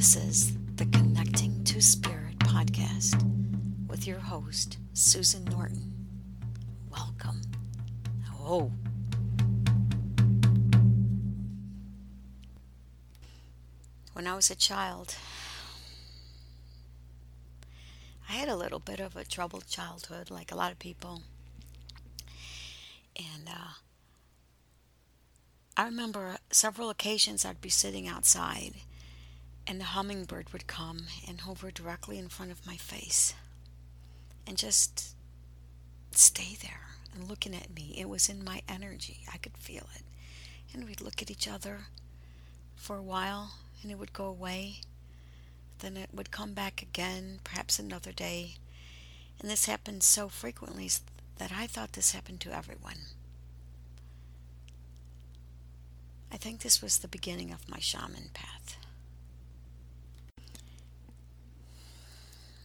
This is the Connecting to Spirit podcast with your host, Susan Norton. Welcome. Oh. When I was a child, I had a little bit of a troubled childhood, like a lot of people. And uh, I remember several occasions I'd be sitting outside and the hummingbird would come and hover directly in front of my face and just stay there and looking at me. It was in my energy. I could feel it. And we'd look at each other for a while and it would go away. Then it would come back again, perhaps another day. And this happened so frequently that I thought this happened to everyone. I think this was the beginning of my shaman path.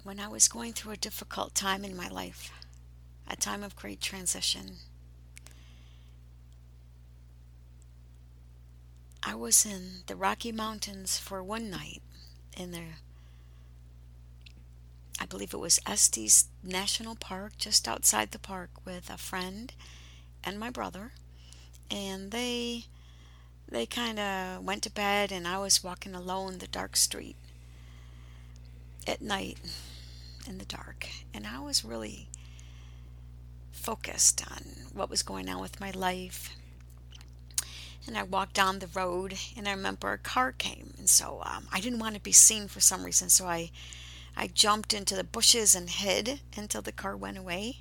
When I was going through a difficult time in my life, a time of great transition, I was in the Rocky Mountains for one night in the I believe it was Estes National Park, just outside the park, with a friend and my brother. And they they kind of went to bed, and I was walking alone the dark street at night in the dark. And I was really focused on what was going on with my life. And I walked down the road, and I remember a car came, and so um, I didn't want to be seen for some reason, so I I jumped into the bushes and hid until the car went away.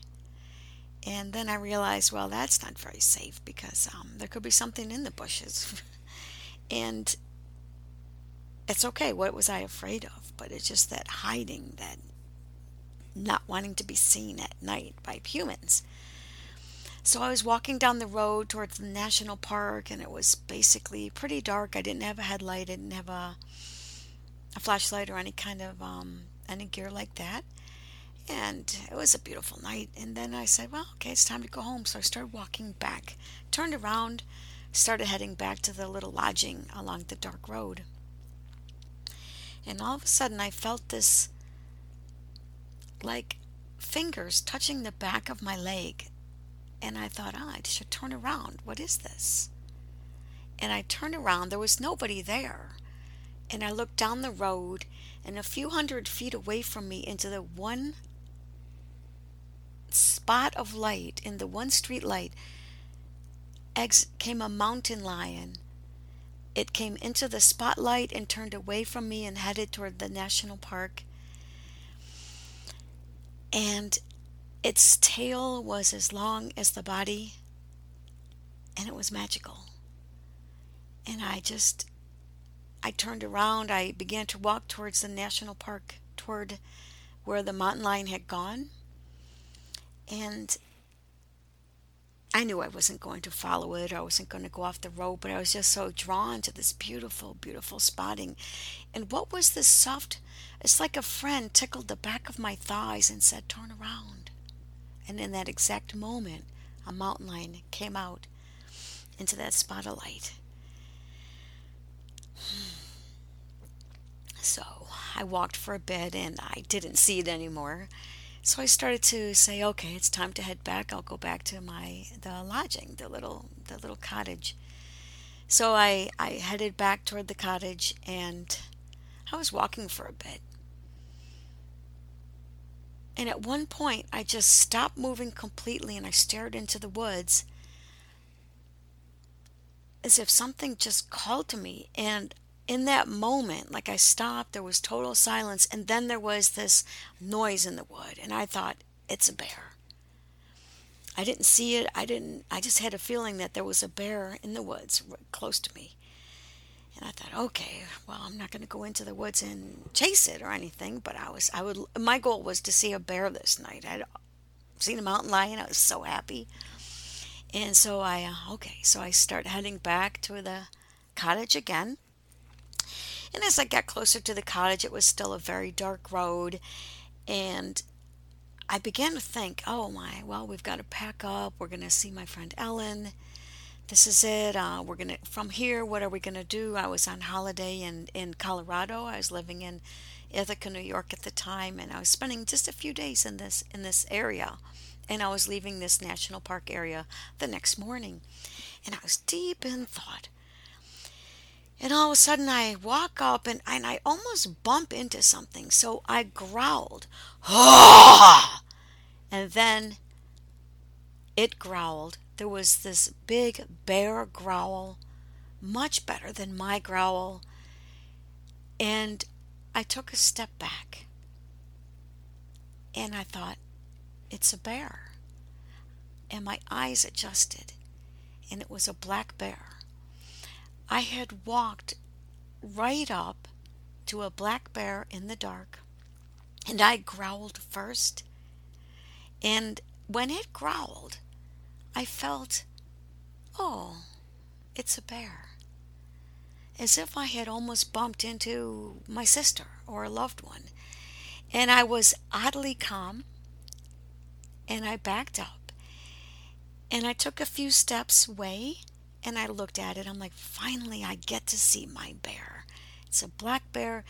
And then I realized, well, that's not very safe because um, there could be something in the bushes. and it's okay. What was I afraid of? But it's just that hiding, that not wanting to be seen at night by humans. So I was walking down the road towards the national park, and it was basically pretty dark. I didn't have a headlight, I didn't have a, a flashlight or any kind of um, any gear like that. And it was a beautiful night. And then I said, well, okay, it's time to go home. So I started walking back, turned around, started heading back to the little lodging along the dark road. And all of a sudden, I felt this like fingers touching the back of my leg. And I thought, oh, I should turn around. What is this? And I turned around. There was nobody there. And I looked down the road, and a few hundred feet away from me into the one spot of light, in the one street light, ex- came a mountain lion. It came into the spotlight and turned away from me and headed toward the national park. And its tail was as long as the body, and it was magical. And I just, I turned around. I began to walk towards the national park, toward where the mountain lion had gone. And I knew I wasn't going to follow it. I wasn't going to go off the road, but I was just so drawn to this beautiful, beautiful spotting. And what was this soft? It's like a friend tickled the back of my thighs and said, Turn around. And in that exact moment, a mountain lion came out into that spot of light. So I walked for a bit and I didn't see it anymore. So I started to say, okay, it's time to head back. I'll go back to my the lodging, the little the little cottage. So I I headed back toward the cottage and I was walking for a bit. And at one point I just stopped moving completely and I stared into the woods as if something just called to me and in that moment, like I stopped, there was total silence, and then there was this noise in the wood, and I thought, it's a bear. I didn't see it. I didn't. I just had a feeling that there was a bear in the woods close to me. And I thought, okay, well, I'm not going to go into the woods and chase it or anything, but I was I would my goal was to see a bear this night. I'd seen a mountain lion. I was so happy. And so I uh, okay, so I start heading back to the cottage again. And as I got closer to the cottage, it was still a very dark road. And I began to think, oh my, well, we've got to pack up. We're going to see my friend Ellen this is it. Uh, we're gonna from here. What are we gonna do? I was on holiday in in Colorado. I was living in Ithaca, New York at the time, and I was spending just a few days in this in this area, and I was leaving this national park area the next morning, and I was deep in thought. And all of a sudden, I walk up and, and I almost bump into something. So I growled, ah! And then it growled. There was this big bear growl, much better than my growl. And I took a step back. And I thought, it's a bear. And my eyes adjusted, and it was a black bear. I had walked right up to a black bear in the dark, and I growled first. And when it growled, I felt, oh, it's a bear. As if I had almost bumped into my sister or a loved one. And I was oddly calm, and I backed up. And I took a few steps away and I looked at it. I'm like, finally, I get to see my bear. It's a black bear.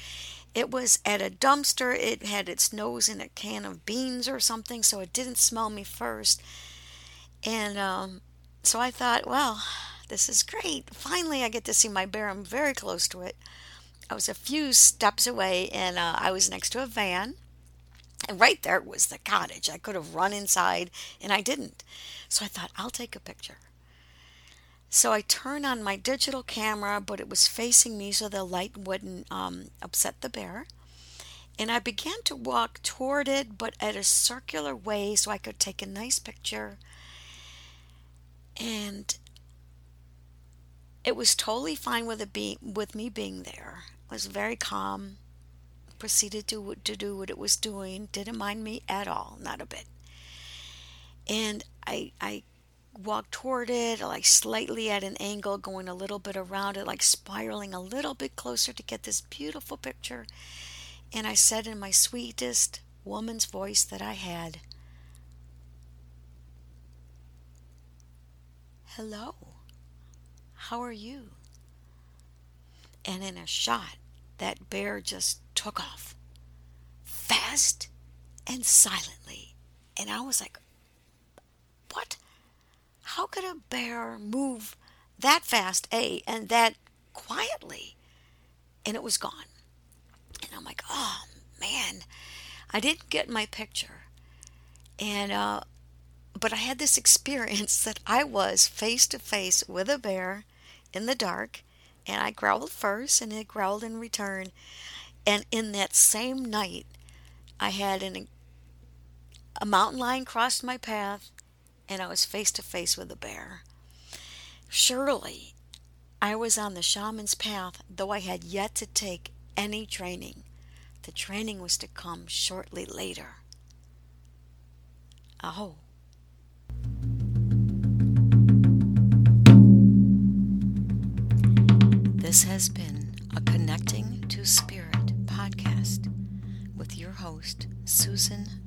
It was at a dumpster. It had its nose in a can of beans or something, so it didn't smell me first. And um, so I thought, well, this is great. Finally, I get to see my bear. I'm very close to it. I was a few steps away, and uh, I was next to a van. And right there was the cottage. I could have run inside, and I didn't. So I thought, I'll take a picture. So I turned on my digital camera, but it was facing me so the light wouldn't um, upset the bear. And I began to walk toward it, but at a circular way so I could take a nice picture. And it was totally fine with it with me being there. I was very calm. Proceeded to to do what it was doing. Didn't mind me at all, not a bit. And I I walk toward it, like slightly at an angle, going a little bit around it, like spiraling a little bit closer to get this beautiful picture. And I said in my sweetest woman's voice that I had, Hello, how are you? And in a shot, that bear just took off fast and silently. And I was like, What? How could a bear move that fast, A, and that quietly? And it was gone. And I'm like, oh man, I didn't get my picture. And, uh, but I had this experience that I was face to face with a bear in the dark, and I growled first, and it growled in return. And in that same night, I had an, a mountain lion crossed my path, and I was face to face with a bear. Surely I was on the shaman's path, though I had yet to take any training. The training was to come shortly later. Aho. This has been a Connecting to Spirit podcast with your host, Susan